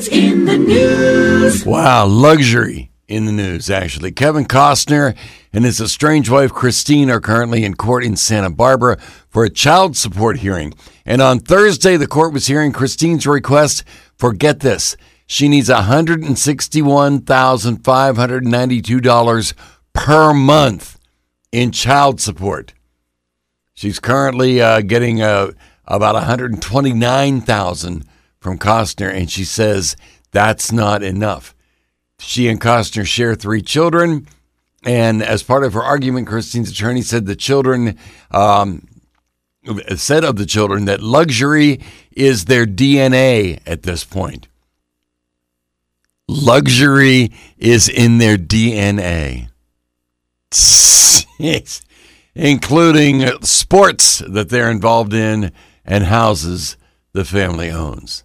It's in the news. Wow, luxury in the news, actually. Kevin Costner and his estranged wife, Christine, are currently in court in Santa Barbara for a child support hearing. And on Thursday, the court was hearing Christine's request for, get this, she needs $161,592 per month in child support. She's currently uh, getting uh, about 129,000 from Costner, and she says that's not enough. She and Costner share three children, and as part of her argument, Christine's attorney said the children um, said of the children that luxury is their DNA at this point. Luxury is in their DNA. including sports that they're involved in and houses the family owns.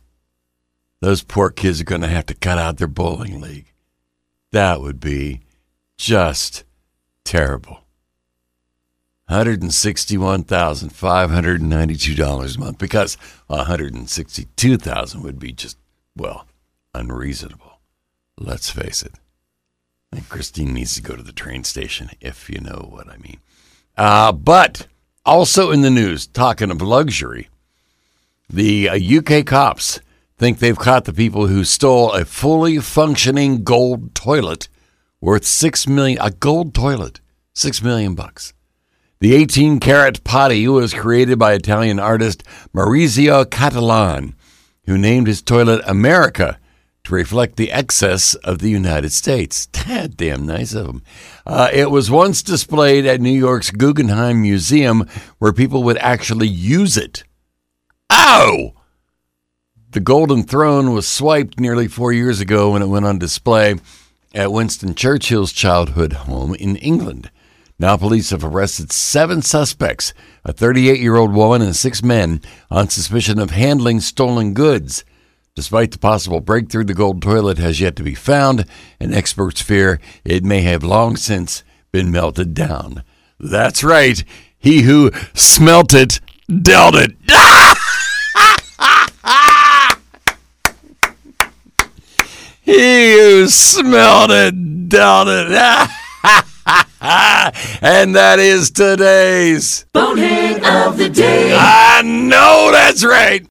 Those poor kids are going to have to cut out their bowling league. That would be just terrible. $161,592 a month because 162,000 would be just well, unreasonable. Let's face it. And Christine needs to go to the train station, if you know what I mean. Uh, but also in the news, talking of luxury, the uh, UK cops think they've caught the people who stole a fully functioning gold toilet worth six million. A gold toilet, six million bucks. The 18 carat potty was created by Italian artist Maurizio Cattelan, who named his toilet America to reflect the excess of the United States. Damn nice of him. Uh, it was once displayed at New York's Guggenheim Museum where people would actually use it. Ow! The Golden Throne was swiped nearly four years ago when it went on display at Winston Churchill's childhood home in England. Now, police have arrested seven suspects a 38 year old woman and six men on suspicion of handling stolen goods. Despite the possible breakthrough, the gold toilet has yet to be found, and experts fear it may have long since been melted down. That's right. He who smelt it dealt it. he who smelled it dealt it. and that is today's Bonehead of the day. I know that's right.